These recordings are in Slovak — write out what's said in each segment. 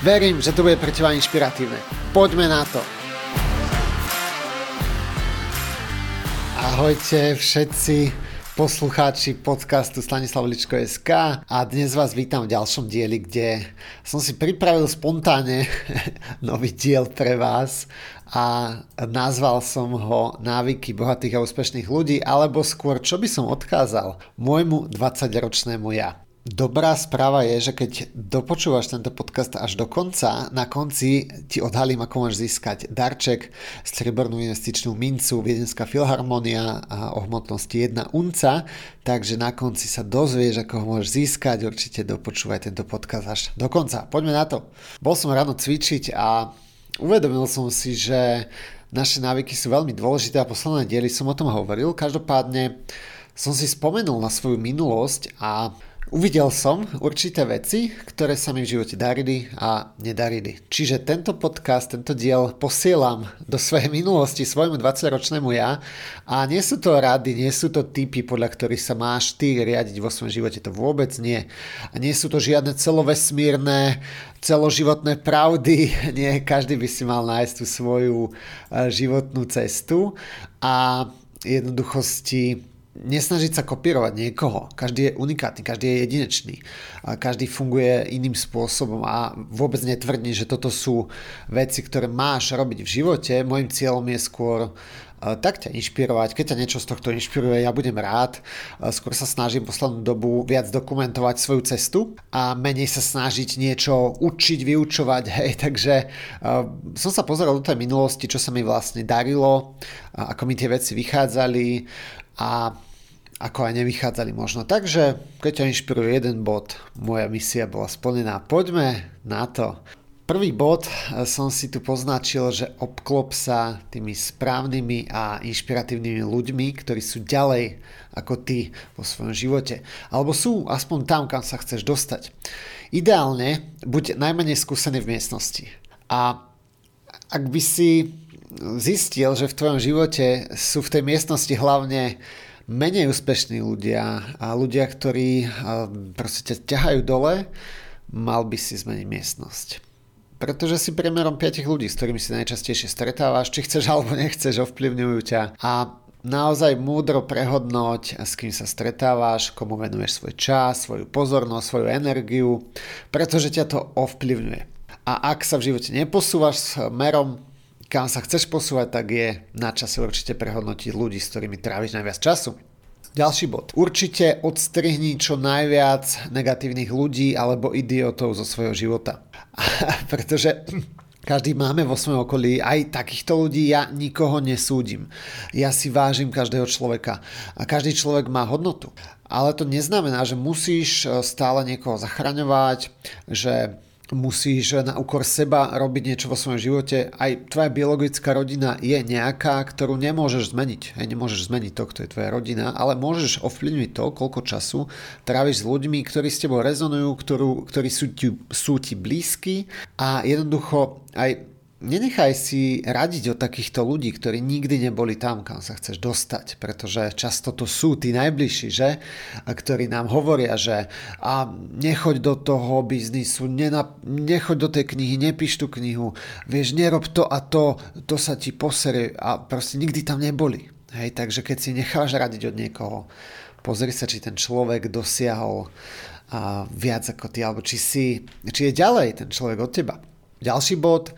Verím, že to bude pre teba inšpiratívne. Poďme na to. Ahojte všetci poslucháči podcastu Stanislav Ličko SK a dnes vás vítam v ďalšom dieli, kde som si pripravil spontánne nový diel pre vás a nazval som ho Návyky bohatých a úspešných ľudí alebo skôr čo by som odkázal môjmu 20-ročnému ja. Dobrá správa je, že keď dopočúvaš tento podcast až do konca, na konci ti odhalím, ako máš získať darček, striebornú investičnú mincu, Viedenská filharmonia a o hmotnosti 1 unca, takže na konci sa dozvieš, ako ho môžeš získať, určite dopočúvaj tento podcast až do konca. Poďme na to. Bol som ráno cvičiť a uvedomil som si, že naše návyky sú veľmi dôležité a posledné diely som o tom hovoril. Každopádne som si spomenul na svoju minulosť a Uvidel som určité veci, ktoré sa mi v živote darili a nedarili. Čiže tento podcast, tento diel posielam do svojej minulosti svojmu 20-ročnému ja a nie sú to rady, nie sú to typy, podľa ktorých sa máš ty riadiť vo svojom živote, to vôbec nie. A nie sú to žiadne celovesmírne, celoživotné pravdy, nie, každý by si mal nájsť tú svoju eh, životnú cestu a jednoduchosti nesnažiť sa kopírovať niekoho. Každý je unikátny, každý je jedinečný. Každý funguje iným spôsobom a vôbec netvrdí, že toto sú veci, ktoré máš robiť v živote. Mojím cieľom je skôr e, tak ťa inšpirovať. Keď ťa niečo z tohto inšpiruje, ja budem rád. E, skôr sa snažím poslednú dobu viac dokumentovať svoju cestu a menej sa snažiť niečo učiť, vyučovať. Hej, takže uh, som sa pozeral do tej minulosti, čo sa mi vlastne darilo, ako mi tie veci vychádzali a ako aj nevychádzali možno. Takže keď ťa inšpiruje jeden bod, moja misia bola splnená. Poďme na to. Prvý bod eh, som si tu poznačil, že obklop sa tými správnymi a inšpiratívnymi ľuďmi, ktorí sú ďalej ako ty vo svojom živote. Alebo sú aspoň tam, kam sa chceš dostať. Ideálne buď najmenej skúsený v miestnosti. A ak by si zistil, že v tvojom živote sú v tej miestnosti hlavne menej úspešní ľudia a ľudia, ktorí proste ťa ťahajú dole, mal by si zmeniť miestnosť. Pretože si priemerom 5 ľudí, s ktorými si najčastejšie stretávaš, či chceš alebo nechceš, ovplyvňujú ťa. A naozaj múdro prehodnoť, s kým sa stretávaš, komu venuješ svoj čas, svoju pozornosť, svoju energiu, pretože ťa to ovplyvňuje. A ak sa v živote neposúvaš merom kam sa chceš posúvať, tak je na čase určite prehodnotiť ľudí, s ktorými tráviš najviac času. Ďalší bod. Určite odstrihni čo najviac negatívnych ľudí alebo idiotov zo svojho života. Pretože každý máme vo svojom okolí aj takýchto ľudí, ja nikoho nesúdim. Ja si vážim každého človeka a každý človek má hodnotu. Ale to neznamená, že musíš stále niekoho zachraňovať, že musíš na úkor seba robiť niečo vo svojom živote. Aj tvoja biologická rodina je nejaká, ktorú nemôžeš zmeniť. Hej, nemôžeš zmeniť to, kto je tvoja rodina, ale môžeš ovplyvniť to, koľko času tráviš s ľuďmi, ktorí s tebou rezonujú, ktorú, ktorí sú ti, sú ti blízki a jednoducho aj nenechaj si radiť od takýchto ľudí, ktorí nikdy neboli tam, kam sa chceš dostať, pretože často to sú tí najbližší, že? A ktorí nám hovoria, že a nechoď do toho biznisu, nena, nechoď do tej knihy, nepíš tú knihu, vieš, nerob to a to, to sa ti poserie a proste nikdy tam neboli. Hej, takže keď si necháš radiť od niekoho, pozri sa, či ten človek dosiahol a viac ako ty, alebo či, si, či je ďalej ten človek od teba. Ďalší bod,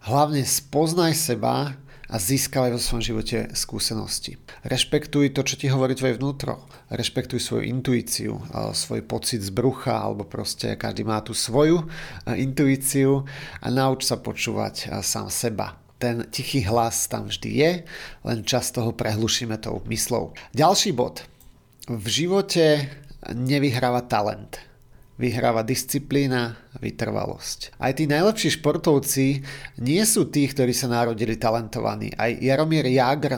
Hlavne spoznaj seba a získavaj vo svojom živote skúsenosti. Rešpektuj to, čo ti hovorí tvoje vnútro. Rešpektuj svoju intuíciu, svoj pocit z brucha, alebo proste každý má tú svoju intuíciu a nauč sa počúvať sám seba. Ten tichý hlas tam vždy je, len často ho prehlušíme tou myslou. Ďalší bod. V živote nevyhráva talent. Vyhráva disciplína a vytrvalosť. Aj tí najlepší športovci nie sú tí, ktorí sa narodili talentovaní. Aj Jaromír Jagr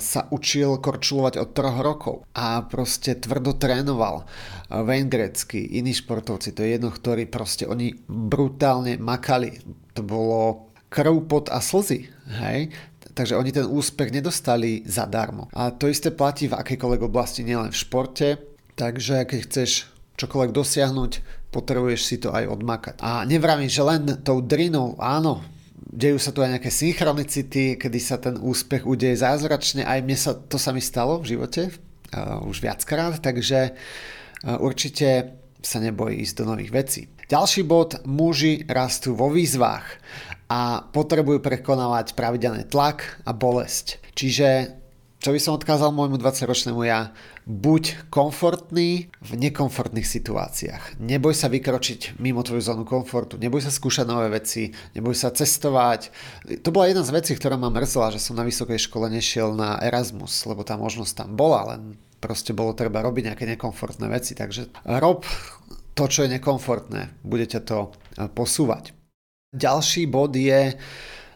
sa učil korčulovať od troch rokov a proste tvrdo trénoval. Wayne Gretzky, iní športovci, to je jedno, ktorí proste oni brutálne makali. To bolo krv, pot a slzy. Hej? Takže oni ten úspech nedostali zadarmo. A to isté platí v akejkoľvek oblasti, nielen v športe. Takže keď chceš čokoľvek dosiahnuť, potrebuješ si to aj odmakať. A nevravím, že len tou drinou, áno, dejú sa tu aj nejaké synchronicity, kedy sa ten úspech udeje zázračne. Aj mne sa, to sa mi stalo v živote uh, už viackrát, takže uh, určite sa neboj ísť do nových vecí. Ďalší bod, muži rastú vo výzvách a potrebujú prekonávať pravidelný tlak a bolesť. Čiže čo by som odkázal môjmu 20-ročnému ja? Buď komfortný v nekomfortných situáciách. Neboj sa vykročiť mimo tvoju zónu komfortu, neboj sa skúšať nové veci, neboj sa cestovať. To bola jedna z vecí, ktorá ma mrzela, že som na vysokej škole nešiel na Erasmus, lebo tá možnosť tam bola, len proste bolo treba robiť nejaké nekomfortné veci. Takže rob to, čo je nekomfortné. Budete to posúvať. Ďalší bod je,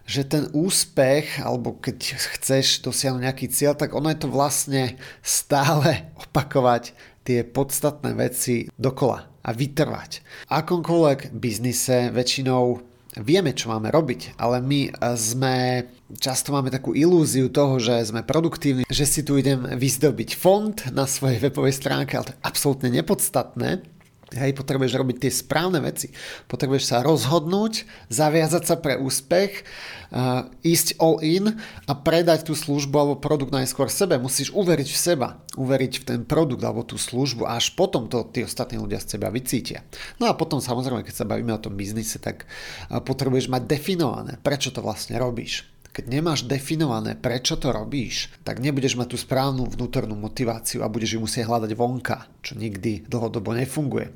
že ten úspech, alebo keď chceš dosiahnuť nejaký cieľ, tak ono je to vlastne stále opakovať tie podstatné veci dokola a vytrvať. Akomkoľvek biznise väčšinou vieme, čo máme robiť, ale my sme, často máme takú ilúziu toho, že sme produktívni, že si tu idem vyzdobiť fond na svojej webovej stránke, ale to je absolútne nepodstatné Hej, potrebuješ robiť tie správne veci. Potrebuješ sa rozhodnúť, zaviazať sa pre úspech, uh, ísť all in a predať tú službu alebo produkt najskôr sebe. Musíš uveriť v seba, uveriť v ten produkt alebo tú službu a až potom to tí ostatní ľudia z teba vycítia. No a potom samozrejme, keď sa bavíme o tom biznise, tak uh, potrebuješ mať definované, prečo to vlastne robíš keď nemáš definované, prečo to robíš, tak nebudeš mať tú správnu vnútornú motiváciu a budeš ju musieť hľadať vonka, čo nikdy dlhodobo nefunguje.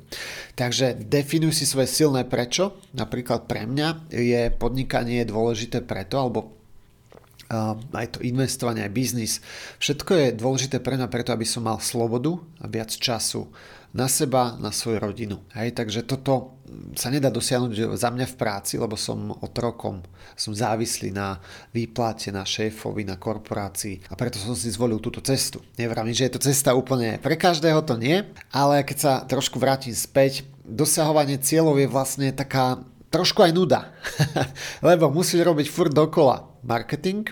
Takže definuj si svoje silné prečo. Napríklad pre mňa je podnikanie dôležité preto, alebo aj to investovanie, aj biznis. Všetko je dôležité pre mňa preto, aby som mal slobodu a viac času na seba, na svoju rodinu. Hej, takže toto sa nedá dosiahnuť za mňa v práci, lebo som otrokom, som závislý na výplate, na šéfovi, na korporácii a preto som si zvolil túto cestu. Nevrám, že je to cesta úplne pre každého, to nie, ale keď sa trošku vrátim späť, dosahovanie cieľov je vlastne taká trošku aj nuda, lebo musíš robiť furt dokola marketing,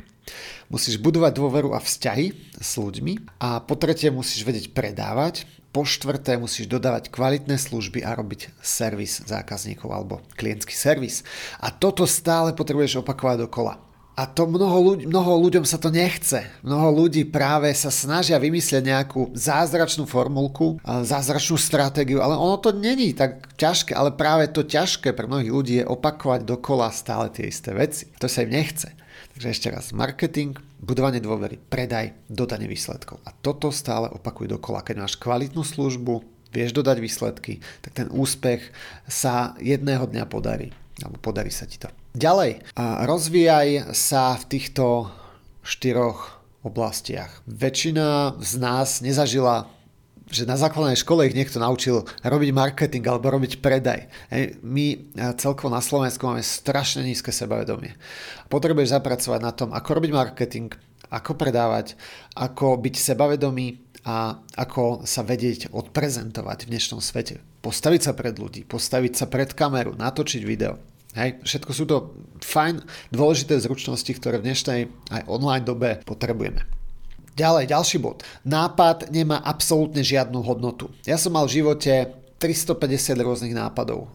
musíš budovať dôveru a vzťahy s ľuďmi a po tretie musíš vedieť predávať, po štvrté musíš dodávať kvalitné služby a robiť servis zákazníkov alebo klientský servis. A toto stále potrebuješ opakovať dokola. A to mnoho, ľudí, mnoho ľuďom sa to nechce. Mnoho ľudí práve sa snažia vymyslieť nejakú zázračnú formulku, zázračnú stratégiu, ale ono to není tak ťažké, ale práve to ťažké pre mnohých ľudí je opakovať dokola stále tie isté veci. To sa im nechce. Takže ešte raz, marketing, budovanie dôvery, predaj, dodanie výsledkov. A toto stále opakuj dokola. Keď máš kvalitnú službu, vieš dodať výsledky, tak ten úspech sa jedného dňa podarí. Alebo podarí sa ti to. Ďalej, rozvíjaj sa v týchto štyroch oblastiach. Väčšina z nás nezažila že na základnej škole ich niekto naučil robiť marketing alebo robiť predaj. My celkovo na Slovensku máme strašne nízke sebavedomie. Potrebuješ zapracovať na tom, ako robiť marketing, ako predávať, ako byť sebavedomý a ako sa vedieť odprezentovať v dnešnom svete. Postaviť sa pred ľudí, postaviť sa pred kameru, natočiť video. Hej, všetko sú to fajn, dôležité zručnosti, ktoré v dnešnej aj online dobe potrebujeme. Ďalej, ďalší bod. Nápad nemá absolútne žiadnu hodnotu. Ja som mal v živote 350 rôznych nápadov.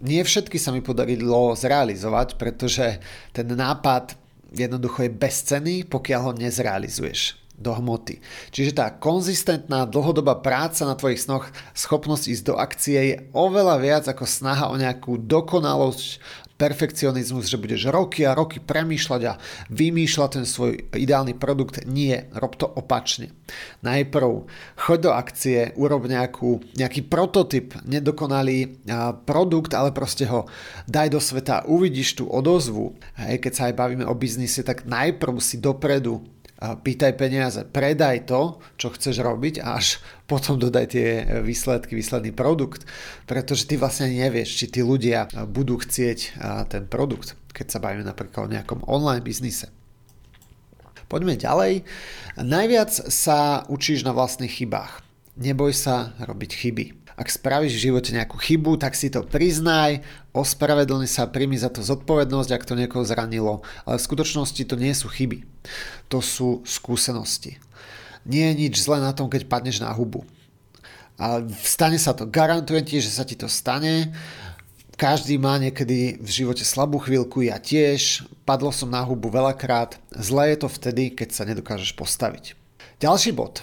Nie všetky sa mi podarilo zrealizovať, pretože ten nápad jednoducho je bezcenný, pokiaľ ho nezrealizuješ do hmoty. Čiže tá konzistentná dlhodobá práca na tvojich snoch, schopnosť ísť do akcie je oveľa viac ako snaha o nejakú dokonalosť perfekcionizmus, že budeš roky a roky premýšľať a vymýšľať ten svoj ideálny produkt. Nie, rob to opačne. Najprv choď do akcie, urob nejakú, nejaký prototyp, nedokonalý produkt, ale proste ho daj do sveta, uvidíš tú odozvu. Hej, keď sa aj bavíme o biznise, tak najprv si dopredu pýtaj peniaze, predaj to, čo chceš robiť a až potom dodaj tie výsledky, výsledný produkt, pretože ty vlastne nevieš, či tí ľudia budú chcieť ten produkt, keď sa bavíme napríklad o nejakom online biznise. Poďme ďalej. Najviac sa učíš na vlastných chybách. Neboj sa robiť chyby. Ak spravíš v živote nejakú chybu, tak si to priznaj, ospravedlni sa, príjmi za to zodpovednosť, ak to niekoho zranilo. Ale v skutočnosti to nie sú chyby. To sú skúsenosti. Nie je nič zlé na tom, keď padneš na hubu. Ale stane sa to. Garantujem ti, že sa ti to stane. Každý má niekedy v živote slabú chvíľku, ja tiež. Padlo som na hubu veľakrát. Zlé je to vtedy, keď sa nedokážeš postaviť. Ďalší bod.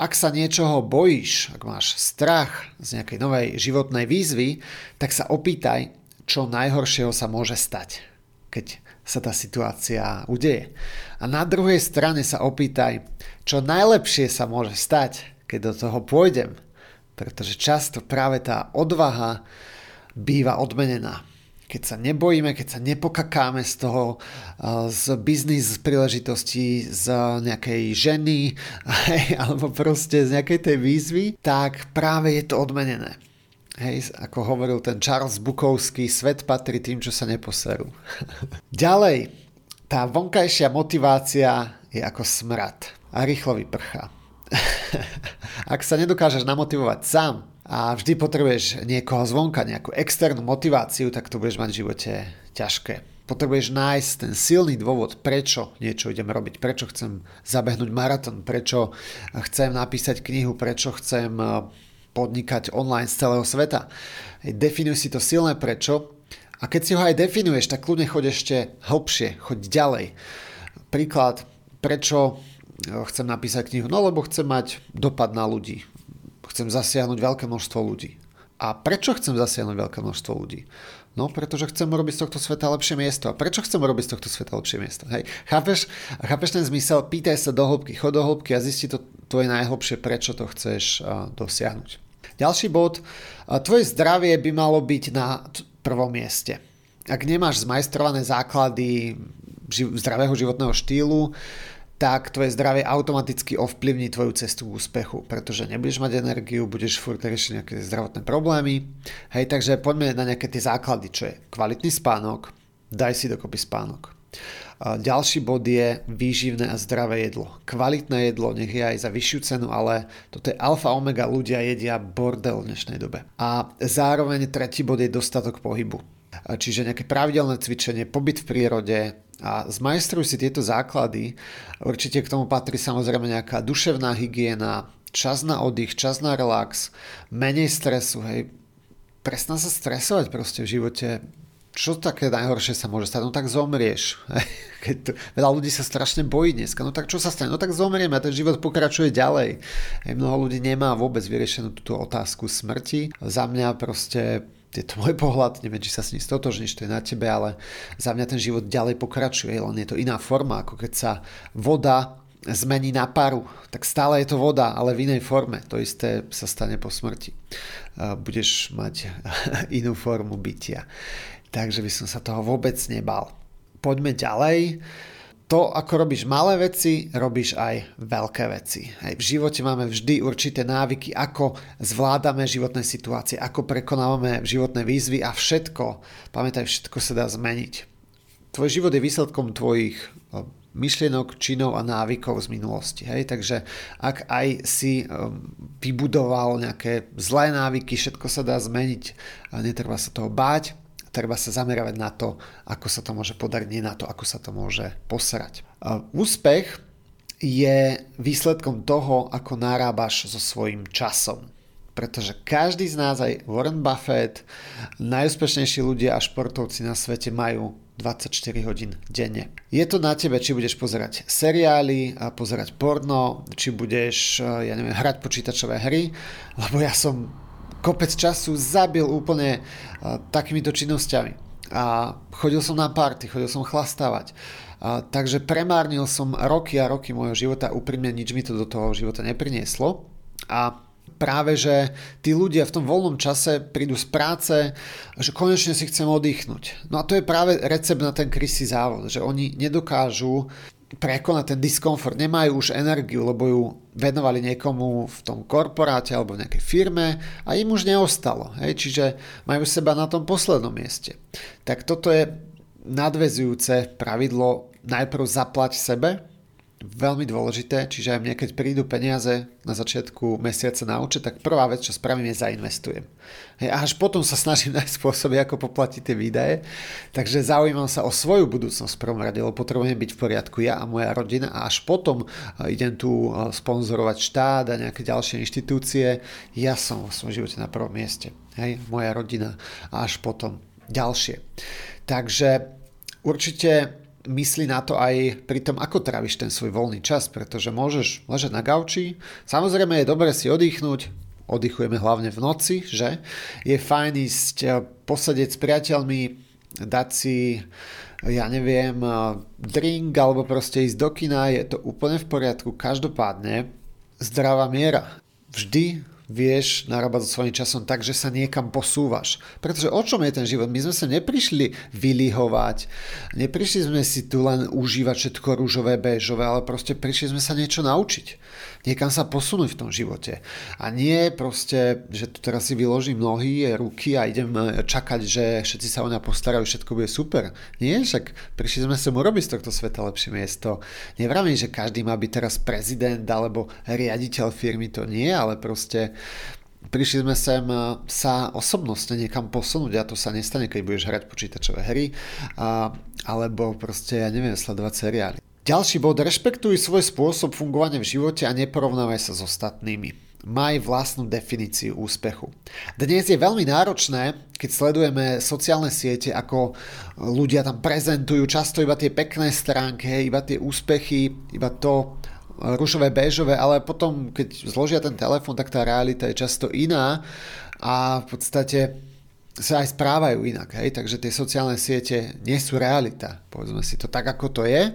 Ak sa niečoho bojíš, ak máš strach z nejakej novej životnej výzvy, tak sa opýtaj, čo najhoršieho sa môže stať, keď sa tá situácia udeje. A na druhej strane sa opýtaj, čo najlepšie sa môže stať, keď do toho pôjdem. Pretože často práve tá odvaha býva odmenená keď sa nebojíme, keď sa nepokakáme z toho, z biznis príležitosti, z nejakej ženy, alebo proste z nejakej tej výzvy, tak práve je to odmenené. Hej, ako hovoril ten Charles Bukovský, svet patrí tým, čo sa neposerú. Ďalej, tá vonkajšia motivácia je ako smrad a rýchlo vyprchá. Ak sa nedokážeš namotivovať sám, a vždy potrebuješ niekoho zvonka, nejakú externú motiváciu, tak to budeš mať v živote ťažké. Potrebuješ nájsť ten silný dôvod, prečo niečo idem robiť, prečo chcem zabehnúť maratón, prečo chcem napísať knihu, prečo chcem eh, podnikať online z celého sveta. Definuj si to silné prečo a keď si ho aj definuješ, tak kľudne choď ešte hlbšie, choď ďalej. Príklad, prečo eh, chcem napísať knihu? No lebo chcem mať dopad na ľudí chcem zasiahnuť veľké množstvo ľudí. A prečo chcem zasiahnuť veľké množstvo ľudí? No, pretože chcem robiť z tohto sveta lepšie miesto. A prečo chcem robiť z tohto sveta lepšie miesto? Hej. Chápeš, chápeš ten zmysel? Pýtaj sa do hĺbky, chod do hĺbky a zisti to tvoje najhlbšie, prečo to chceš uh, dosiahnuť. Ďalší bod. Uh, tvoje zdravie by malo byť na t- prvom mieste. Ak nemáš zmajstrované základy ži- zdravého životného štýlu, tak tvoje zdravie automaticky ovplyvní tvoju cestu k úspechu, pretože nebudeš mať energiu, budeš furt riešiť nejaké zdravotné problémy. Hej, takže poďme na nejaké tie základy, čo je kvalitný spánok, daj si dokopy spánok. Ďalší bod je výživné a zdravé jedlo. Kvalitné jedlo, nech je aj za vyššiu cenu, ale toto je alfa omega, ľudia jedia bordel v dnešnej dobe. A zároveň tretí bod je dostatok pohybu. Čiže nejaké pravidelné cvičenie, pobyt v prírode, a zmajstruj si tieto základy. Určite k tomu patrí samozrejme nejaká duševná hygiena, čas na oddych, čas na relax, menej stresu, hej. Presná sa stresovať proste v živote. Čo také najhoršie sa môže stať? No tak zomrieš. Keď to, veľa ľudí sa strašne bojí dneska. No tak čo sa stane? No tak zomrieme a ten život pokračuje ďalej. Mnoho ľudí nemá vôbec vyriešenú túto otázku smrti. Za mňa proste je môj pohľad, neviem, či sa s ním stotožníš, to je na tebe, ale za mňa ten život ďalej pokračuje, len je to iná forma, ako keď sa voda zmení na paru, tak stále je to voda, ale v inej forme. To isté sa stane po smrti. Budeš mať inú formu bytia. Takže by som sa toho vôbec nebal. Poďme ďalej to, ako robíš malé veci, robíš aj veľké veci. Aj v živote máme vždy určité návyky, ako zvládame životné situácie, ako prekonávame životné výzvy a všetko, pamätaj, všetko sa dá zmeniť. Tvoj život je výsledkom tvojich myšlienok, činov a návykov z minulosti. Hej? Takže ak aj si vybudoval nejaké zlé návyky, všetko sa dá zmeniť netreba sa toho báť, treba sa zameravať na to, ako sa to môže podariť, nie na to, ako sa to môže posrať. Úspech je výsledkom toho, ako narábaš so svojím časom. Pretože každý z nás, aj Warren Buffett, najúspešnejší ľudia a športovci na svete majú 24 hodín denne. Je to na tebe, či budeš pozerať seriály, a pozerať porno, či budeš, ja neviem, hrať počítačové hry, lebo ja som kopec času zabil úplne uh, takýmito činnosťami. A chodil som na party, chodil som chlastávať. Uh, takže premárnil som roky a roky môjho života, úprimne nič mi to do toho života neprinieslo. A práve, že tí ľudia v tom voľnom čase prídu z práce, že konečne si chcem oddychnúť. No a to je práve recept na ten krysý závod, že oni nedokážu prekonať ten diskomfort, nemajú už energiu, lebo ju venovali niekomu v tom korporáte alebo v nejakej firme a im už neostalo. Hej? Čiže majú seba na tom poslednom mieste. Tak toto je nadvezujúce pravidlo najprv zaplať sebe, veľmi dôležité, čiže aj mne, keď prídu peniaze na začiatku mesiaca na účet, tak prvá vec, čo spravím, je zainvestujem. A až potom sa snažím nájsť spôsoby, ako poplatiť tie výdaje. Takže zaujímam sa o svoju budúcnosť v prvom rade, lebo potrebujem byť v poriadku ja a moja rodina a až potom idem tu sponzorovať štát a nejaké ďalšie inštitúcie. Ja som vo svojom živote na prvom mieste. Hej, moja rodina a až potom ďalšie. Takže určite myslí na to aj pri tom, ako tráviš ten svoj voľný čas, pretože môžeš ležať na gauči. Samozrejme je dobre si oddychnúť, oddychujeme hlavne v noci, že? Je fajn ísť eh, posadieť s priateľmi, dať si, ja neviem, eh, drink alebo proste ísť do kina, je to úplne v poriadku. Každopádne zdravá miera. Vždy vieš narábať so svojím časom tak, že sa niekam posúvaš. Pretože o čom je ten život? My sme sa neprišli vylihovať, neprišli sme si tu len užívať všetko rúžové, béžové, ale proste prišli sme sa niečo naučiť. Niekam sa posunúť v tom živote. A nie proste, že tu teraz si vyložím nohy, ruky a idem e, čakať, že všetci sa o mňa postarajú, všetko bude super. Nie, však prišli sme sem urobiť z tohto sveta lepšie miesto. Nevravím, že každý má byť teraz prezident alebo riaditeľ firmy, to nie, ale proste prišli sme sem eh, sa osobnostne niekam posunúť a to sa nestane, keď budeš hrať počítačové hry a, alebo proste, ja neviem, sledovať seriály. Ďalší bod, rešpektuj svoj spôsob fungovania v živote a neporovnávaj sa s ostatnými. Maj vlastnú definíciu úspechu. Dnes je veľmi náročné, keď sledujeme sociálne siete, ako ľudia tam prezentujú často iba tie pekné stránky, iba tie úspechy, iba to, rušové, béžové, ale potom, keď zložia ten telefón, tak tá realita je často iná a v podstate sa aj správajú inak. Hej? Takže tie sociálne siete nie sú realita. Povedzme si to tak, ako to je.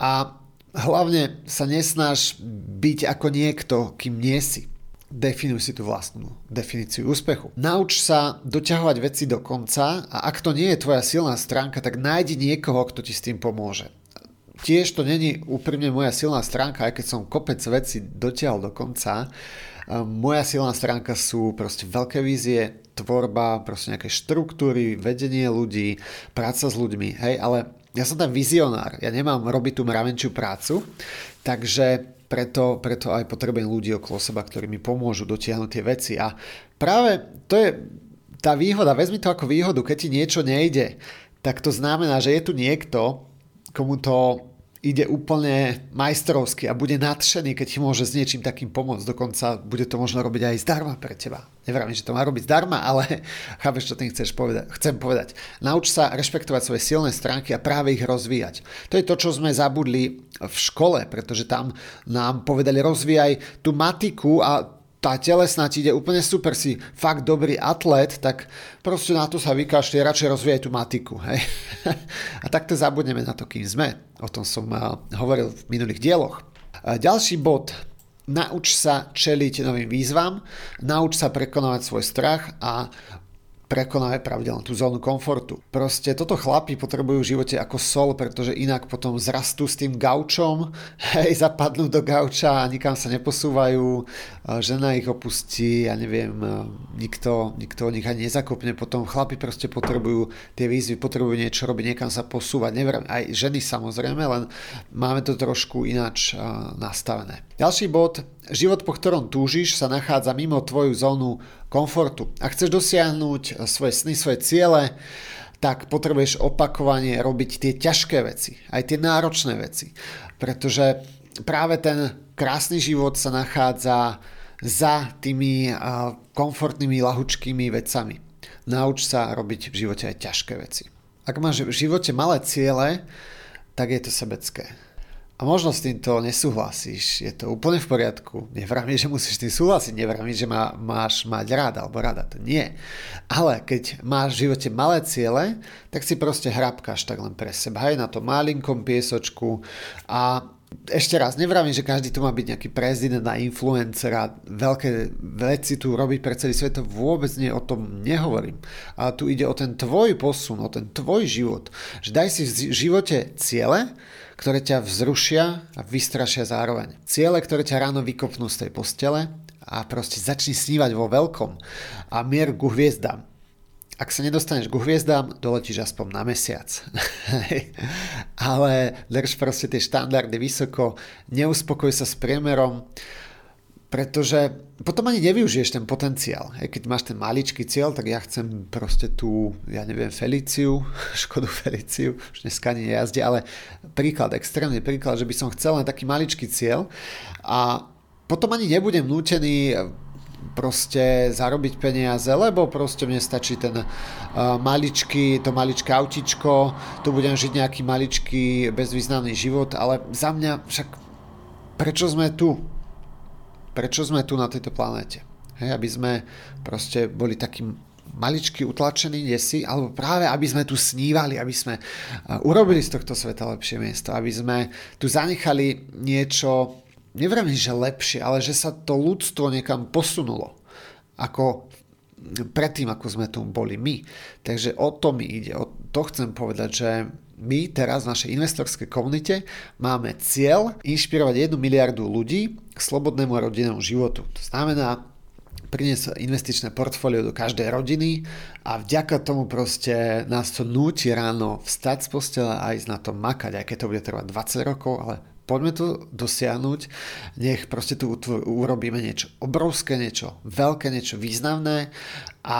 A hlavne sa nesnáš byť ako niekto, kým nie si. Definuj si tú vlastnú definíciu úspechu. Nauč sa doťahovať veci do konca a ak to nie je tvoja silná stránka, tak nájdi niekoho, kto ti s tým pomôže tiež to není úprimne moja silná stránka, aj keď som kopec veci dotiahol do konca. Moja silná stránka sú proste veľké vízie, tvorba, proste nejaké štruktúry, vedenie ľudí, práca s ľuďmi, hej, ale ja som ten vizionár, ja nemám robiť tú mravenčiu prácu, takže preto, preto aj potrebujem ľudí okolo seba, ktorí mi pomôžu dotiahnuť tie veci. A práve to je tá výhoda, vezmi to ako výhodu, keď ti niečo nejde, tak to znamená, že je tu niekto, komu to ide úplne majstrovsky a bude nadšený, keď ti môže s niečím takým pomôcť. Dokonca bude to možno robiť aj zdarma pre teba. Nevravím, že to má robiť zdarma, ale chápeš, čo tým chceš povedať. Chcem povedať. Nauč sa rešpektovať svoje silné stránky a práve ich rozvíjať. To je to, čo sme zabudli v škole, pretože tam nám povedali rozvíjaj tú matiku a tá telesná ti ide úplne super, si fakt dobrý atlet, tak proste na to sa vykašli, radšej rozvíjaj tú matiku. Hej? A takto zabudneme na to, kým sme. O tom som hovoril v minulých dieloch. Ďalší bod. Nauč sa čeliť novým výzvam, nauč sa prekonávať svoj strach a prekonáme pravidelne tú zónu komfortu. Proste toto chlapi potrebujú v živote ako sol, pretože inak potom zrastú s tým gaučom, hej, zapadnú do gauča a nikam sa neposúvajú, žena ich opustí, ja neviem, nikto, nikto o nich ani nezakopne, potom chlapi proste potrebujú tie výzvy, potrebujú niečo robiť, niekam sa posúvať, neviem, aj ženy samozrejme, len máme to trošku ináč nastavené. Ďalší bod, život, po ktorom túžiš, sa nachádza mimo tvoju zónu komfortu. Ak chceš dosiahnuť svoje sny, svoje ciele, tak potrebuješ opakovane robiť tie ťažké veci, aj tie náročné veci. Pretože práve ten krásny život sa nachádza za tými komfortnými, lahučkými vecami. Nauč sa robiť v živote aj ťažké veci. Ak máš v živote malé ciele, tak je to sebecké. A možno s týmto nesúhlasíš, je to úplne v poriadku. Nevrám, že musíš s tým súhlasiť, nevrám, že má, máš mať rád alebo rada, to nie. Ale keď máš v živote malé ciele, tak si proste hrabkáš tak len pre seba, aj na to malinkom piesočku a ešte raz, nevravím, že každý tu má byť nejaký prezident a influencer a veľké veci tu robiť pre celý svet, to vôbec nie, o tom nehovorím. A tu ide o ten tvoj posun, o ten tvoj život. Že daj si v živote ciele, ktoré ťa vzrušia a vystrašia zároveň. Ciele, ktoré ťa ráno vykopnú z tej postele a proste začni snívať vo veľkom a mier ku hviezdám ak sa nedostaneš ku hviezdám, doletíš aspoň na mesiac. Ale drž proste tie štandardy vysoko, neuspokoj sa s priemerom, pretože potom ani nevyužiješ ten potenciál. Keď máš ten maličký cieľ, tak ja chcem proste tú, ja neviem, Feliciu, Škodu Feliciu, už dneska ani nejazde, ale príklad, extrémny príklad, že by som chcel len taký maličký cieľ a potom ani nebudem nútený proste zarobiť peniaze, lebo proste mne stačí ten uh, maličký, to maličké autičko, tu budem žiť nejaký maličký bezvýznamný život, ale za mňa však prečo sme tu? Prečo sme tu na tejto planéte? Hej, aby sme proste boli takým maličky utlačení desi, alebo práve aby sme tu snívali, aby sme urobili z tohto sveta lepšie miesto, aby sme tu zanechali niečo nevravím, že lepšie, ale že sa to ľudstvo niekam posunulo. Ako predtým, ako sme tu boli my. Takže o to mi ide. O to chcem povedať, že my teraz v našej investorskej komunite máme cieľ inšpirovať 1 miliardu ľudí k slobodnému rodinnému životu. To znamená priniesť investičné portfólio do každej rodiny a vďaka tomu proste nás to núti ráno vstať z postele a ísť na to makať, aj keď to bude trvať 20 rokov, ale poďme to dosiahnuť, nech proste tu urobíme niečo obrovské, niečo veľké, niečo významné a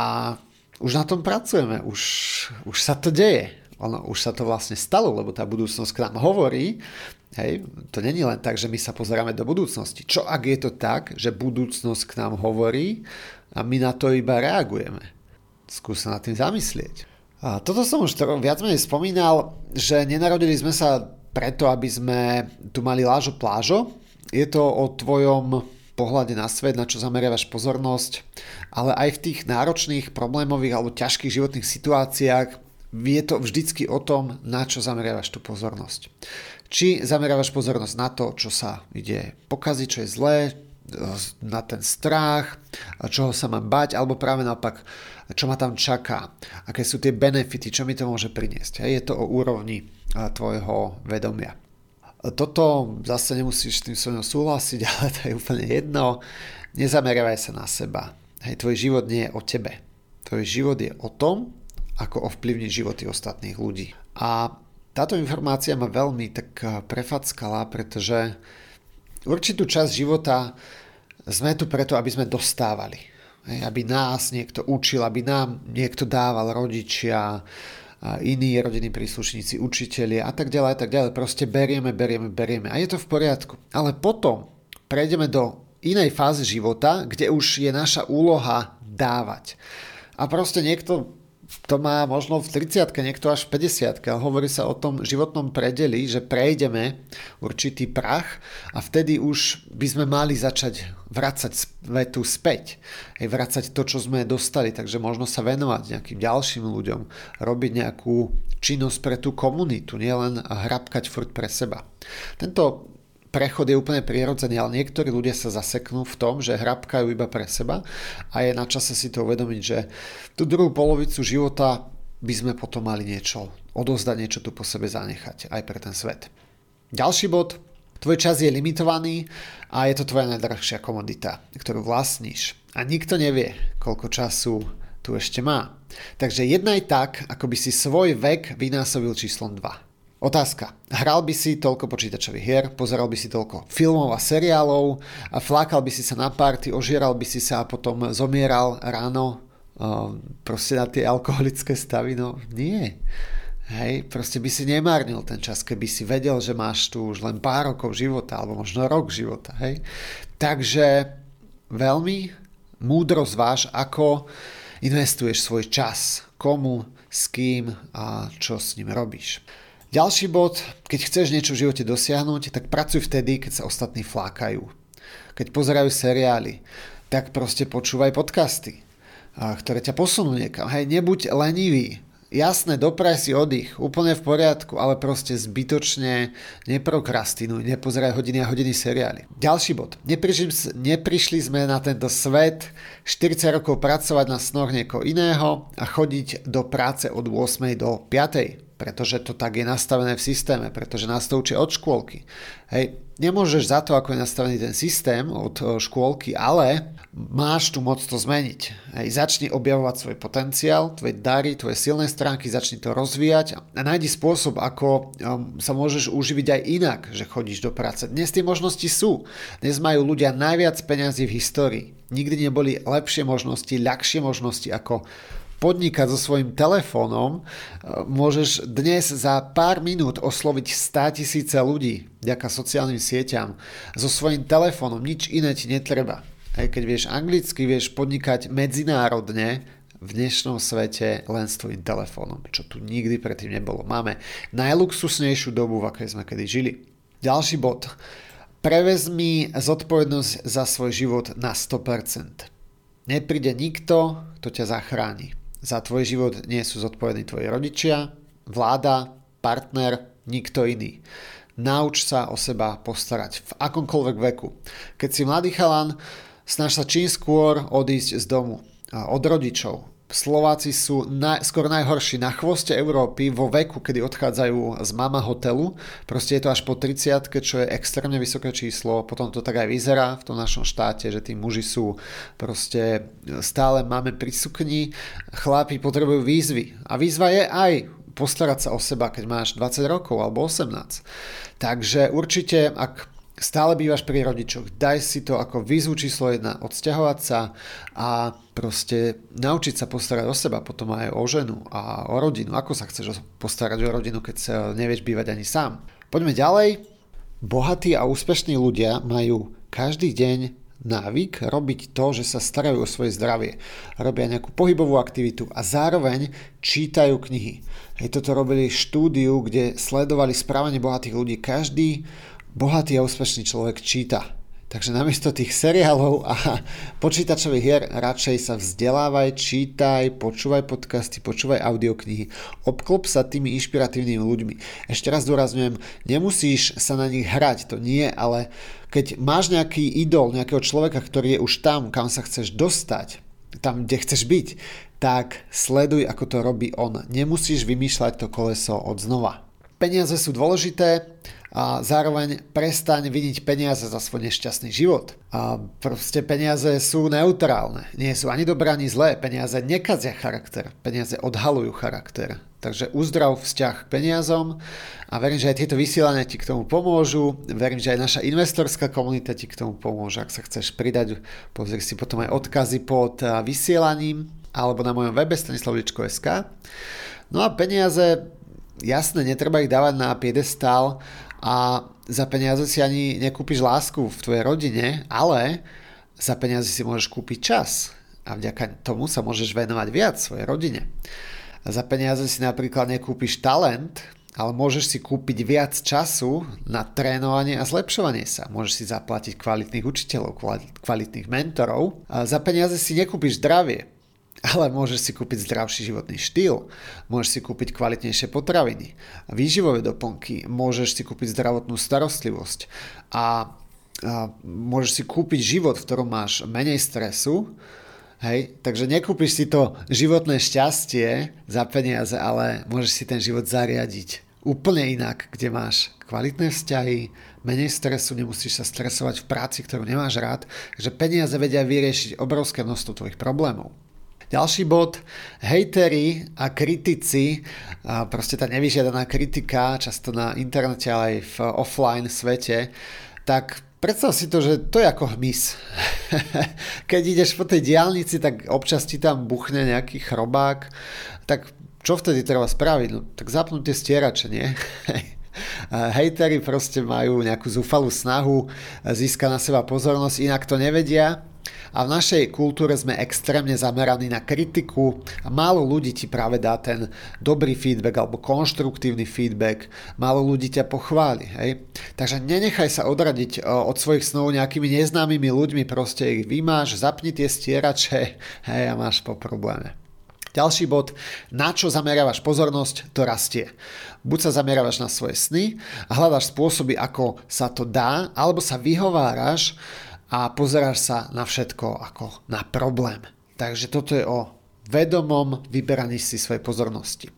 už na tom pracujeme, už, už sa to deje. Ono, už sa to vlastne stalo, lebo tá budúcnosť k nám hovorí. Hej, to není len tak, že my sa pozeráme do budúcnosti. Čo ak je to tak, že budúcnosť k nám hovorí a my na to iba reagujeme? Skús sa nad tým zamyslieť. A toto som už viac menej spomínal, že nenarodili sme sa preto, aby sme tu mali lážo plážo. Je to o tvojom pohľade na svet, na čo zameriavaš pozornosť, ale aj v tých náročných, problémových alebo ťažkých životných situáciách je to vždycky o tom, na čo zameriavaš tú pozornosť. Či zameriavaš pozornosť na to, čo sa ide pokaziť, čo je zlé, na ten strach, čoho sa mám bať, alebo práve naopak, čo ma tam čaká, aké sú tie benefity, čo mi to môže priniesť. Je to o úrovni tvojho vedomia. Toto zase nemusíš s tým so súhlasiť, ale to je úplne jedno. Nezameriavaj sa na seba. Hej, tvoj život nie je o tebe. Tvoj život je o tom, ako ovplyvniť životy ostatných ľudí. A táto informácia ma veľmi tak prefackala, pretože určitú časť života sme tu preto, aby sme dostávali. Aby nás niekto učil, aby nám niekto dával rodičia, iní rodinní príslušníci, učitelia a tak ďalej a tak ďalej. Proste berieme, berieme, berieme a je to v poriadku. Ale potom prejdeme do inej fázy života, kde už je naša úloha dávať. A proste niekto to má možno v 30 niekto až v 50 ale hovorí sa o tom životnom predeli, že prejdeme určitý prach a vtedy už by sme mali začať vracať svetu späť. Hej, vracať to, čo sme dostali, takže možno sa venovať nejakým ďalším ľuďom, robiť nejakú činnosť pre tú komunitu, nielen hrabkať furt pre seba. Tento prechod je úplne prirodzený, ale niektorí ľudia sa zaseknú v tom, že hrabkajú iba pre seba a je na čase si to uvedomiť, že tú druhú polovicu života by sme potom mali niečo, odozdať niečo tu po sebe zanechať aj pre ten svet. Ďalší bod, tvoj čas je limitovaný a je to tvoja najdrahšia komodita, ktorú vlastníš. A nikto nevie, koľko času tu ešte má. Takže jednaj tak, ako by si svoj vek vynásobil číslom 2. Otázka. Hral by si toľko počítačových hier, pozeral by si toľko filmov a seriálov, a flákal by si sa na party, ožieral by si sa a potom zomieral ráno uh, proste na tie alkoholické stavy? No nie. Hej, proste by si nemárnil ten čas, keby si vedel, že máš tu už len pár rokov života, alebo možno rok života. Hej. Takže veľmi múdro zváž, ako investuješ svoj čas, komu, s kým a čo s ním robíš. Ďalší bod, keď chceš niečo v živote dosiahnuť, tak pracuj vtedy, keď sa ostatní flákajú. Keď pozerajú seriály, tak proste počúvaj podcasty, ktoré ťa posunú niekam. Hej, nebuď lenivý, Jasné, dopraj si oddych, úplne v poriadku, ale proste zbytočne neprokrastinuj, nepozeraj hodiny a hodiny seriály. Ďalší bod. Neprišli, neprišli sme na tento svet 40 rokov pracovať na snoch niekoho iného a chodiť do práce od 8 do 5 pretože to tak je nastavené v systéme, pretože nás to učí od škôlky. Hej, nemôžeš za to, ako je nastavený ten systém od e, škôlky, ale máš tu moc to zmeniť. Hej, začni objavovať svoj potenciál, tvoje dary, tvoje silné stránky, začni to rozvíjať a nájdi spôsob, ako um, sa môžeš uživiť aj inak, že chodíš do práce. Dnes tie možnosti sú. Dnes majú ľudia najviac peňazí v histórii. Nikdy neboli lepšie možnosti, ľahšie možnosti ako podnikať so svojím telefónom, e, môžeš dnes za pár minút osloviť 100 tisíce ľudí vďaka sociálnym sieťam so svojím telefónom, nič iné ti netreba. Aj keď vieš anglicky, vieš podnikať medzinárodne v dnešnom svete len s tvojim telefónom, čo tu nikdy predtým nebolo. Máme najluxusnejšiu dobu, v akej sme kedy žili. Ďalší bod. Prevezmi zodpovednosť za svoj život na 100%. Nepríde nikto, kto ťa zachráni. Za tvoj život nie sú zodpovední tvoji rodičia, vláda, partner, nikto iný. Nauč sa o seba postarať v akomkoľvek veku. Keď si mladý chalan, snaž sa čím skôr odísť z domu, od rodičov, Slováci sú naj, skôr najhorší na chvoste Európy vo veku, kedy odchádzajú z mama hotelu. Proste je to až po 30 čo je extrémne vysoké číslo. Potom to tak aj vyzerá v tom našom štáte, že tí muži sú proste stále máme pri sukni. Chlápi potrebujú výzvy. A výzva je aj postarať sa o seba, keď máš 20 rokov alebo 18. Takže určite, ak stále bývaš pri rodičoch, daj si to ako výzvu číslo 1, odsťahovať sa a proste naučiť sa postarať o seba, potom aj o ženu a o rodinu. Ako sa chceš postarať o rodinu, keď sa nevieš bývať ani sám. Poďme ďalej. Bohatí a úspešní ľudia majú každý deň návyk robiť to, že sa starajú o svoje zdravie. Robia nejakú pohybovú aktivitu a zároveň čítajú knihy. Hej, toto robili štúdiu, kde sledovali správanie bohatých ľudí. Každý bohatý a úspešný človek číta. Takže namiesto tých seriálov a počítačových hier radšej sa vzdelávaj, čítaj, počúvaj podcasty, počúvaj audioknihy. Obklop sa tými inšpiratívnymi ľuďmi. Ešte raz dôrazňujem, nemusíš sa na nich hrať, to nie, ale keď máš nejaký idol, nejakého človeka, ktorý je už tam, kam sa chceš dostať, tam, kde chceš byť, tak sleduj, ako to robí on. Nemusíš vymýšľať to koleso od znova. Peniaze sú dôležité, a zároveň prestaň vidieť peniaze za svoj nešťastný život. A proste peniaze sú neutrálne. Nie sú ani dobré, ani zlé. Peniaze nekazia charakter. Peniaze odhalujú charakter. Takže uzdrav vzťah k peniazom a verím, že aj tieto vysielania ti k tomu pomôžu. Verím, že aj naša investorská komunita ti k tomu pomôže. Ak sa chceš pridať, pozri si potom aj odkazy pod vysielaním alebo na mojom webe stanislavličko.sk. No a peniaze, jasné, netreba ich dávať na piedestál, a za peniaze si ani nekúpiš lásku v tvojej rodine, ale za peniaze si môžeš kúpiť čas a vďaka tomu sa môžeš venovať viac svojej rodine. Za peniaze si napríklad nekúpiš talent, ale môžeš si kúpiť viac času na trénovanie a zlepšovanie sa. Môžeš si zaplatiť kvalitných učiteľov, kvalitných mentorov. A za peniaze si nekúpiš zdravie, ale môžeš si kúpiť zdravší životný štýl, môžeš si kúpiť kvalitnejšie potraviny, výživové doplnky, môžeš si kúpiť zdravotnú starostlivosť a, a môžeš si kúpiť život, v ktorom máš menej stresu, Hej, takže nekúpiš si to životné šťastie za peniaze, ale môžeš si ten život zariadiť úplne inak, kde máš kvalitné vzťahy, menej stresu, nemusíš sa stresovať v práci, ktorú nemáš rád, takže peniaze vedia vyriešiť obrovské množstvo tvojich problémov. Ďalší bod, hejteri a kritici, a proste tá nevyžiadaná kritika, často na internete, ale aj v offline svete, tak predstav si to, že to je ako hmyz. Keď ideš po tej diálnici, tak občas ti tam buchne nejaký chrobák, tak čo vtedy treba spraviť? No, tak zapnúť tie stierače, nie? Hejtery proste majú nejakú zúfalú snahu získať na seba pozornosť, inak to nevedia a v našej kultúre sme extrémne zameraní na kritiku a málo ľudí ti práve dá ten dobrý feedback alebo konštruktívny feedback, málo ľudí ťa pochváli. Hej? Takže nenechaj sa odradiť e, od svojich snov nejakými neznámymi ľuďmi, proste ich vymáš, zapni tie stierače hej, a máš po probléme. Ďalší bod, na čo zameriavaš pozornosť, to rastie. Buď sa zameriavaš na svoje sny a hľadaš spôsoby, ako sa to dá, alebo sa vyhováraš a pozeráš sa na všetko ako na problém. Takže toto je o vedomom vyberaní si svojej pozornosti.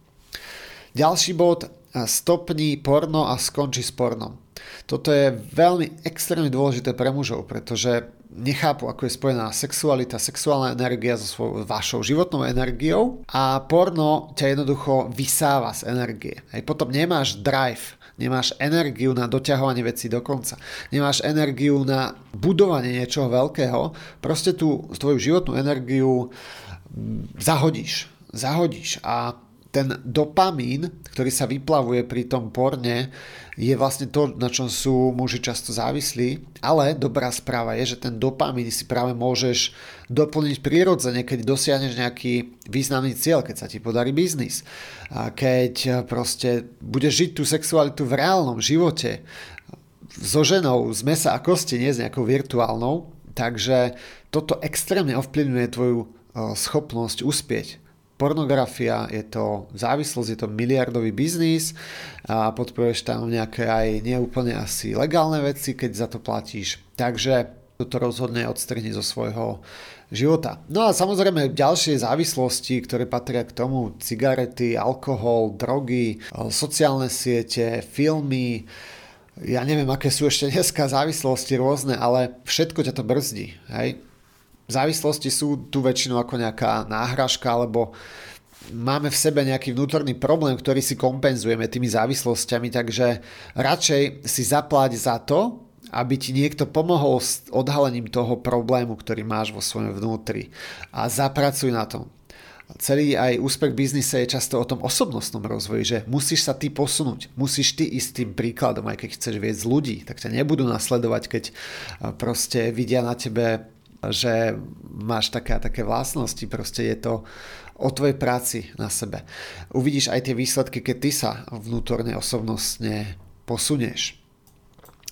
Ďalší bod, stopni porno a skonči s pornom. Toto je veľmi extrémne dôležité pre mužov, pretože nechápu, ako je spojená sexualita, sexuálna energia so svojou vašou životnou energiou a porno ťa jednoducho vysáva z energie. Hej, potom nemáš drive, nemáš energiu na doťahovanie vecí do konca, nemáš energiu na budovanie niečoho veľkého, proste tú tvoju životnú energiu mm, zahodíš. Zahodíš a ten dopamín, ktorý sa vyplavuje pri tom porne, je vlastne to, na čom sú muži často závislí, ale dobrá správa je, že ten dopamín si práve môžeš doplniť prirodzene, keď dosiahneš nejaký významný cieľ, keď sa ti podarí biznis, keď proste budeš žiť tú sexualitu v reálnom živote, so ženou z mesa a kosti, nie s nejakou virtuálnou, takže toto extrémne ovplyvňuje tvoju schopnosť uspieť pornografia, je to závislosť, je to miliardový biznis a podporuješ tam nejaké aj neúplne asi legálne veci, keď za to platíš. Takže toto rozhodne odstrhni zo svojho života. No a samozrejme ďalšie závislosti, ktoré patria k tomu, cigarety, alkohol, drogy, sociálne siete, filmy, ja neviem, aké sú ešte dneska závislosti rôzne, ale všetko ťa to brzdí. Hej? Závislosti sú tu väčšinou ako nejaká náhražka alebo máme v sebe nejaký vnútorný problém, ktorý si kompenzujeme tými závislosťami, takže radšej si zaplať za to, aby ti niekto pomohol s odhalením toho problému, ktorý máš vo svojom vnútri a zapracuj na tom. Celý aj úspech biznise je často o tom osobnostnom rozvoji, že musíš sa ty posunúť, musíš ty ísť tým príkladom, aj keď chceš viesť ľudí, tak ťa nebudú nasledovať, keď proste vidia na tebe že máš také a také vlastnosti, proste je to o tvojej práci na sebe. Uvidíš aj tie výsledky, keď ty sa vnútorne osobnostne posunieš.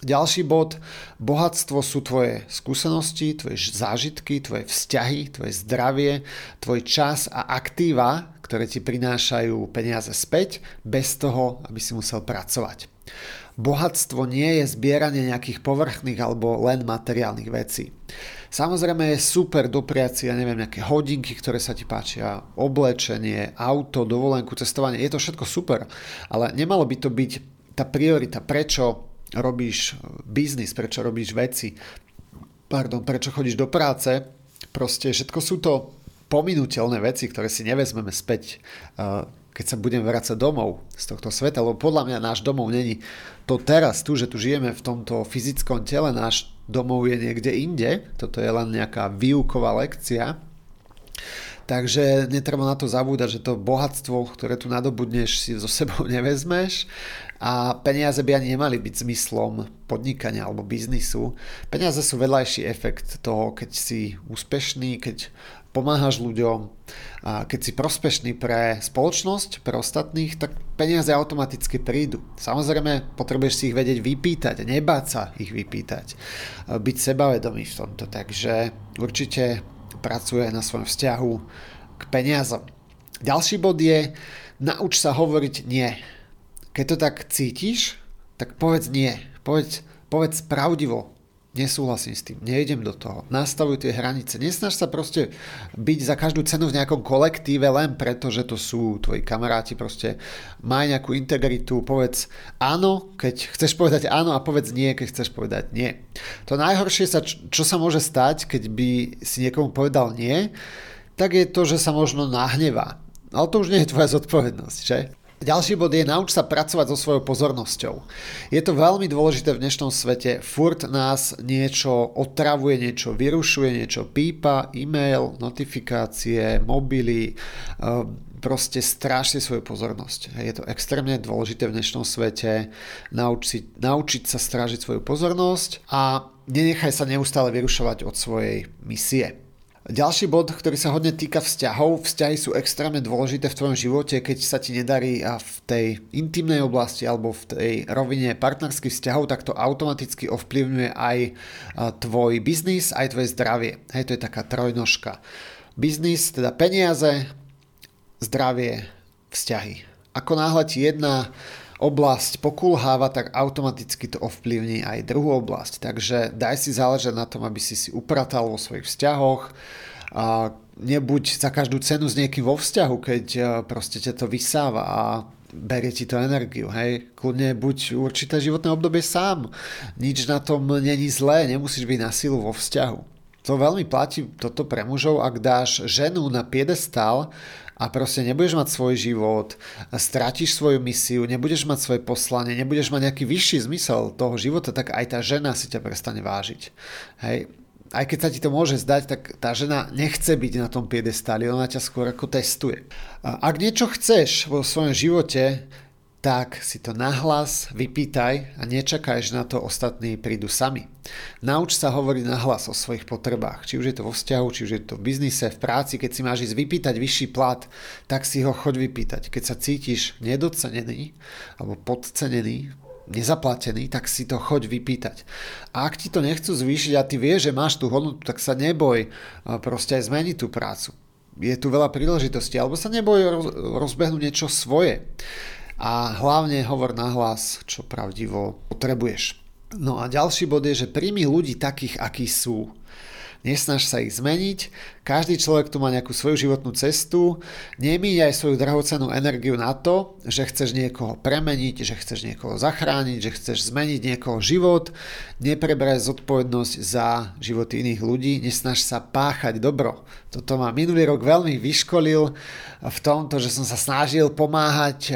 Ďalší bod, bohatstvo sú tvoje skúsenosti, tvoje zážitky, tvoje vzťahy, tvoje zdravie, tvoj čas a aktíva, ktoré ti prinášajú peniaze späť, bez toho, aby si musel pracovať. Bohatstvo nie je zbieranie nejakých povrchných alebo len materiálnych vecí. Samozrejme je super dopriať si, ja neviem, nejaké hodinky, ktoré sa ti páčia, oblečenie, auto, dovolenku, cestovanie, je to všetko super, ale nemalo by to byť tá priorita, prečo robíš biznis, prečo robíš veci, pardon, prečo chodíš do práce, proste všetko sú to pominuteľné veci, ktoré si nevezmeme späť keď sa budem vrácať domov z tohto sveta, lebo podľa mňa náš domov není to teraz, tu, že tu žijeme v tomto fyzickom tele, náš domov je niekde inde, toto je len nejaká výuková lekcia, Takže netreba na to zabúdať, že to bohatstvo, ktoré tu nadobudneš, si so sebou nevezmeš. A peniaze by ani nemali byť zmyslom podnikania alebo biznisu. Peniaze sú vedľajší efekt toho, keď si úspešný, keď pomáhaš ľuďom, a keď si prospešný pre spoločnosť, pre ostatných, tak peniaze automaticky prídu. Samozrejme, potrebuješ si ich vedieť vypýtať, nebáť sa ich vypýtať, byť sebavedomý v tomto, takže určite pracuje na svojom vzťahu k peniazom. Ďalší bod je, nauč sa hovoriť nie. Keď to tak cítiš, tak povedz nie. Povedz, povedz pravdivo, nesúhlasím s tým, nejdem do toho, nastavuj tie hranice, nesnaž sa proste byť za každú cenu v nejakom kolektíve len preto, že to sú tvoji kamaráti, proste maj nejakú integritu, povedz áno, keď chceš povedať áno a povedz nie, keď chceš povedať nie. To najhoršie, sa, čo sa môže stať, keď by si niekomu povedal nie, tak je to, že sa možno nahnevá. Ale to už nie je tvoja zodpovednosť, že? Ďalší bod je nauč sa pracovať so svojou pozornosťou. Je to veľmi dôležité v dnešnom svete. Furt nás niečo otravuje, niečo vyrušuje, niečo pípa, e-mail, notifikácie, mobily, ehm, proste strážte svoju pozornosť. Je to extrémne dôležité v dnešnom svete naučiť, naučiť sa strážiť svoju pozornosť a nenechaj sa neustále vyrušovať od svojej misie. Ďalší bod, ktorý sa hodne týka vzťahov. Vzťahy sú extrémne dôležité v tvojom živote, keď sa ti nedarí a v tej intimnej oblasti alebo v tej rovine partnerských vzťahov, tak to automaticky ovplyvňuje aj tvoj biznis, aj tvoje zdravie. Hej, to je taká trojnožka. Biznis, teda peniaze, zdravie, vzťahy. Ako náhle ti jedna oblasť pokulháva, tak automaticky to ovplyvní aj druhú oblasť. Takže daj si záležať na tom, aby si si upratal vo svojich vzťahoch, a nebuď za každú cenu s niekým vo vzťahu, keď e, proste ťa to vysáva a berie ti to energiu, hej. Kľudne buď určité životné obdobie sám. Nič na tom není zlé, nemusíš byť na silu vo vzťahu. To veľmi platí toto pre mužov, ak dáš ženu na piedestal a proste nebudeš mať svoj život, stratíš svoju misiu, nebudeš mať svoje poslanie, nebudeš mať nejaký vyšší zmysel toho života, tak aj tá žena si ťa prestane vážiť. Hej. Aj keď sa ti to môže zdať, tak tá žena nechce byť na tom piedestáli, ona ťa skôr ako testuje. Ak niečo chceš vo svojom živote, tak si to nahlas vypýtaj a nečakaj, že na to ostatní prídu sami. Nauč sa hovoriť nahlas o svojich potrebách, či už je to vo vzťahu, či už je to v biznise, v práci, keď si máš ísť vypýtať vyšší plat, tak si ho choď vypýtať. Keď sa cítiš nedocenený alebo podcenený, nezaplatený, tak si to choď vypýtať. A ak ti to nechcú zvýšiť a ty vieš, že máš tú hodnotu, tak sa neboj proste aj zmeniť tú prácu. Je tu veľa príležitostí, alebo sa neboj rozbehnúť niečo svoje a hlavne hovor nahlas, čo pravdivo potrebuješ. No a ďalší bod je, že príjmi ľudí takých, akí sú. Nesnaž sa ich zmeniť, každý človek tu má nejakú svoju životnú cestu, nemíň aj svoju drahocenú energiu na to, že chceš niekoho premeniť, že chceš niekoho zachrániť, že chceš zmeniť niekoho život, neprebraj zodpovednosť za životy iných ľudí, nesnaž sa páchať dobro. Toto ma minulý rok veľmi vyškolil v tomto, že som sa snažil pomáhať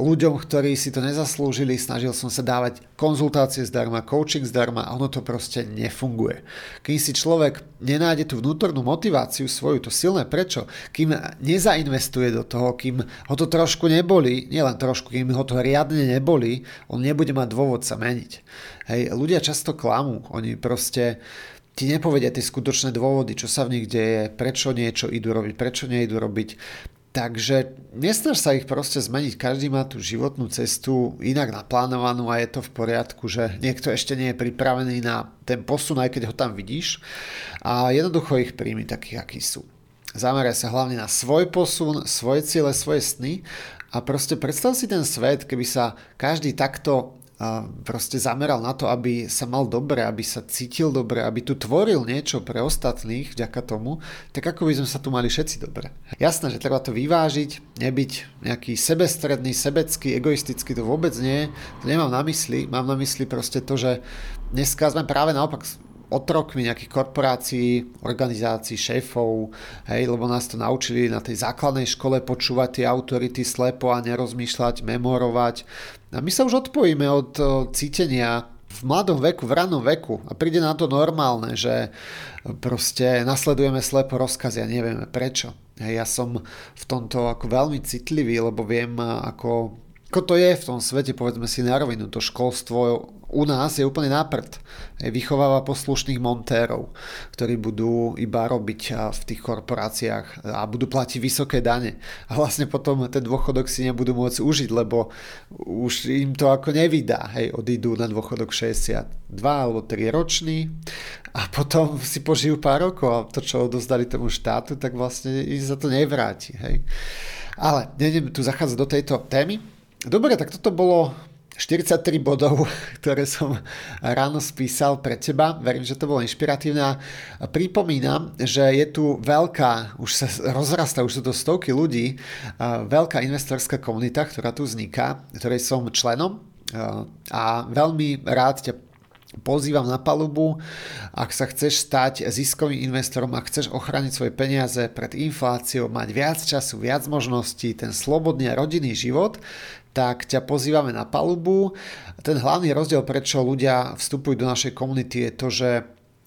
ľuďom, ktorí si to nezaslúžili, snažil som sa dávať konzultácie zdarma, coaching zdarma a ono to proste nefunguje. Keď si človek nenájde tú vnútornú motiváciu svoju, to silné prečo, kým nezainvestuje do toho, kým ho to trošku neboli, nielen trošku, kým ho to riadne neboli, on nebude mať dôvod sa meniť. Hej, ľudia často klamú, oni proste ti nepovedia tie skutočné dôvody, čo sa v nich deje, prečo niečo idú robiť, prečo nejdu robiť. Takže nesnaž sa ich proste zmeniť, každý má tú životnú cestu inak naplánovanú a je to v poriadku, že niekto ešte nie je pripravený na ten posun, aj keď ho tam vidíš a jednoducho ich príjmi takých, akí sú. Zameraj sa hlavne na svoj posun, svoje ciele, svoje sny a proste predstav si ten svet, keby sa každý takto proste zameral na to, aby sa mal dobre, aby sa cítil dobre, aby tu tvoril niečo pre ostatných vďaka tomu, tak ako by sme sa tu mali všetci dobre. Jasné, že treba to vyvážiť, nebyť nejaký sebestredný, sebecký, egoistický, to vôbec nie. To nemám na mysli, mám na mysli proste to, že dneska sme práve naopak otrokmi nejakých korporácií, organizácií, šéfov, hej, lebo nás to naučili na tej základnej škole počúvať tie autority slepo a nerozmýšľať, memorovať. A my sa už odpojíme od cítenia v mladom veku, v ranom veku a príde na to normálne, že proste nasledujeme slepo rozkazy a nevieme prečo. Hej, ja som v tomto ako veľmi citlivý, lebo viem, ako, ako to je v tom svete, povedzme si na rovinu, to školstvo u nás je úplne náprd. Vychováva poslušných montérov, ktorí budú iba robiť v tých korporáciách a budú platiť vysoké dane. A vlastne potom ten dôchodok si nebudú môcť užiť, lebo už im to ako nevydá. Hej, odídu na dôchodok 62 alebo 3 ročný a potom si požijú pár rokov a to, čo odozdali tomu štátu, tak vlastne im sa to nevráti. Hej. Ale nejdem tu zachádzať do tejto témy. Dobre, tak toto bolo 43 bodov, ktoré som ráno spísal pre teba. Verím, že to bolo inšpiratívne. A pripomínam, že je tu veľká, už sa rozrastá, už sú to stovky ľudí, veľká investorská komunita, ktorá tu vzniká, ktorej som členom. A veľmi rád ťa pozývam na palubu, ak sa chceš stať ziskovým investorom, ak chceš ochrániť svoje peniaze pred infláciou, mať viac času, viac možností, ten slobodný a rodinný život, tak ťa pozývame na palubu. Ten hlavný rozdiel, prečo ľudia vstupujú do našej komunity je to, že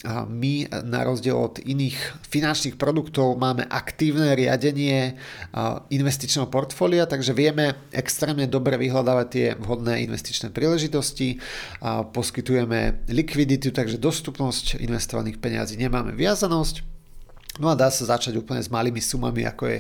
my na rozdiel od iných finančných produktov máme aktívne riadenie investičného portfólia, takže vieme extrémne dobre vyhľadávať tie vhodné investičné príležitosti, poskytujeme likviditu, takže dostupnosť investovaných peniazí nemáme viazanosť No a dá sa začať úplne s malými sumami, ako je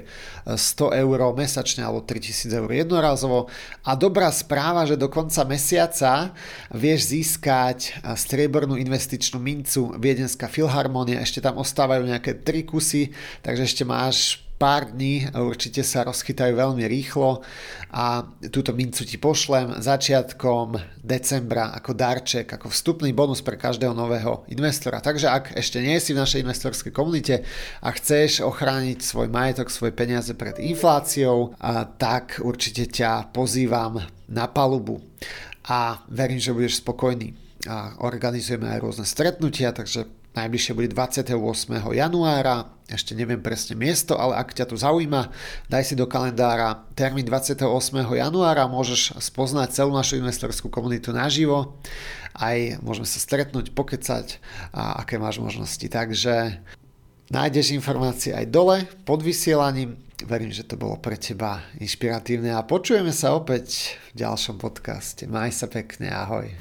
100 eur mesačne alebo 3000 eur jednorazovo. A dobrá správa, že do konca mesiaca vieš získať striebornú investičnú mincu Viedenská filharmonia. Ešte tam ostávajú nejaké tri kusy, takže ešte máš pár dní, určite sa rozchytajú veľmi rýchlo a túto mincu ti pošlem začiatkom decembra ako darček, ako vstupný bonus pre každého nového investora. Takže ak ešte nie si v našej investorskej komunite a chceš ochrániť svoj majetok, svoje peniaze pred infláciou, tak určite ťa pozývam na palubu a verím, že budeš spokojný. A organizujeme aj rôzne stretnutia, takže Najbližšie bude 28. januára, ešte neviem presne miesto, ale ak ťa to zaujíma, daj si do kalendára termín 28. januára, môžeš spoznať celú našu investorskú komunitu naživo, aj môžeme sa stretnúť, pokecať a aké máš možnosti. Takže nájdeš informácie aj dole pod vysielaním. Verím, že to bolo pre teba inšpiratívne a počujeme sa opäť v ďalšom podcaste. Maj sa pekne, ahoj.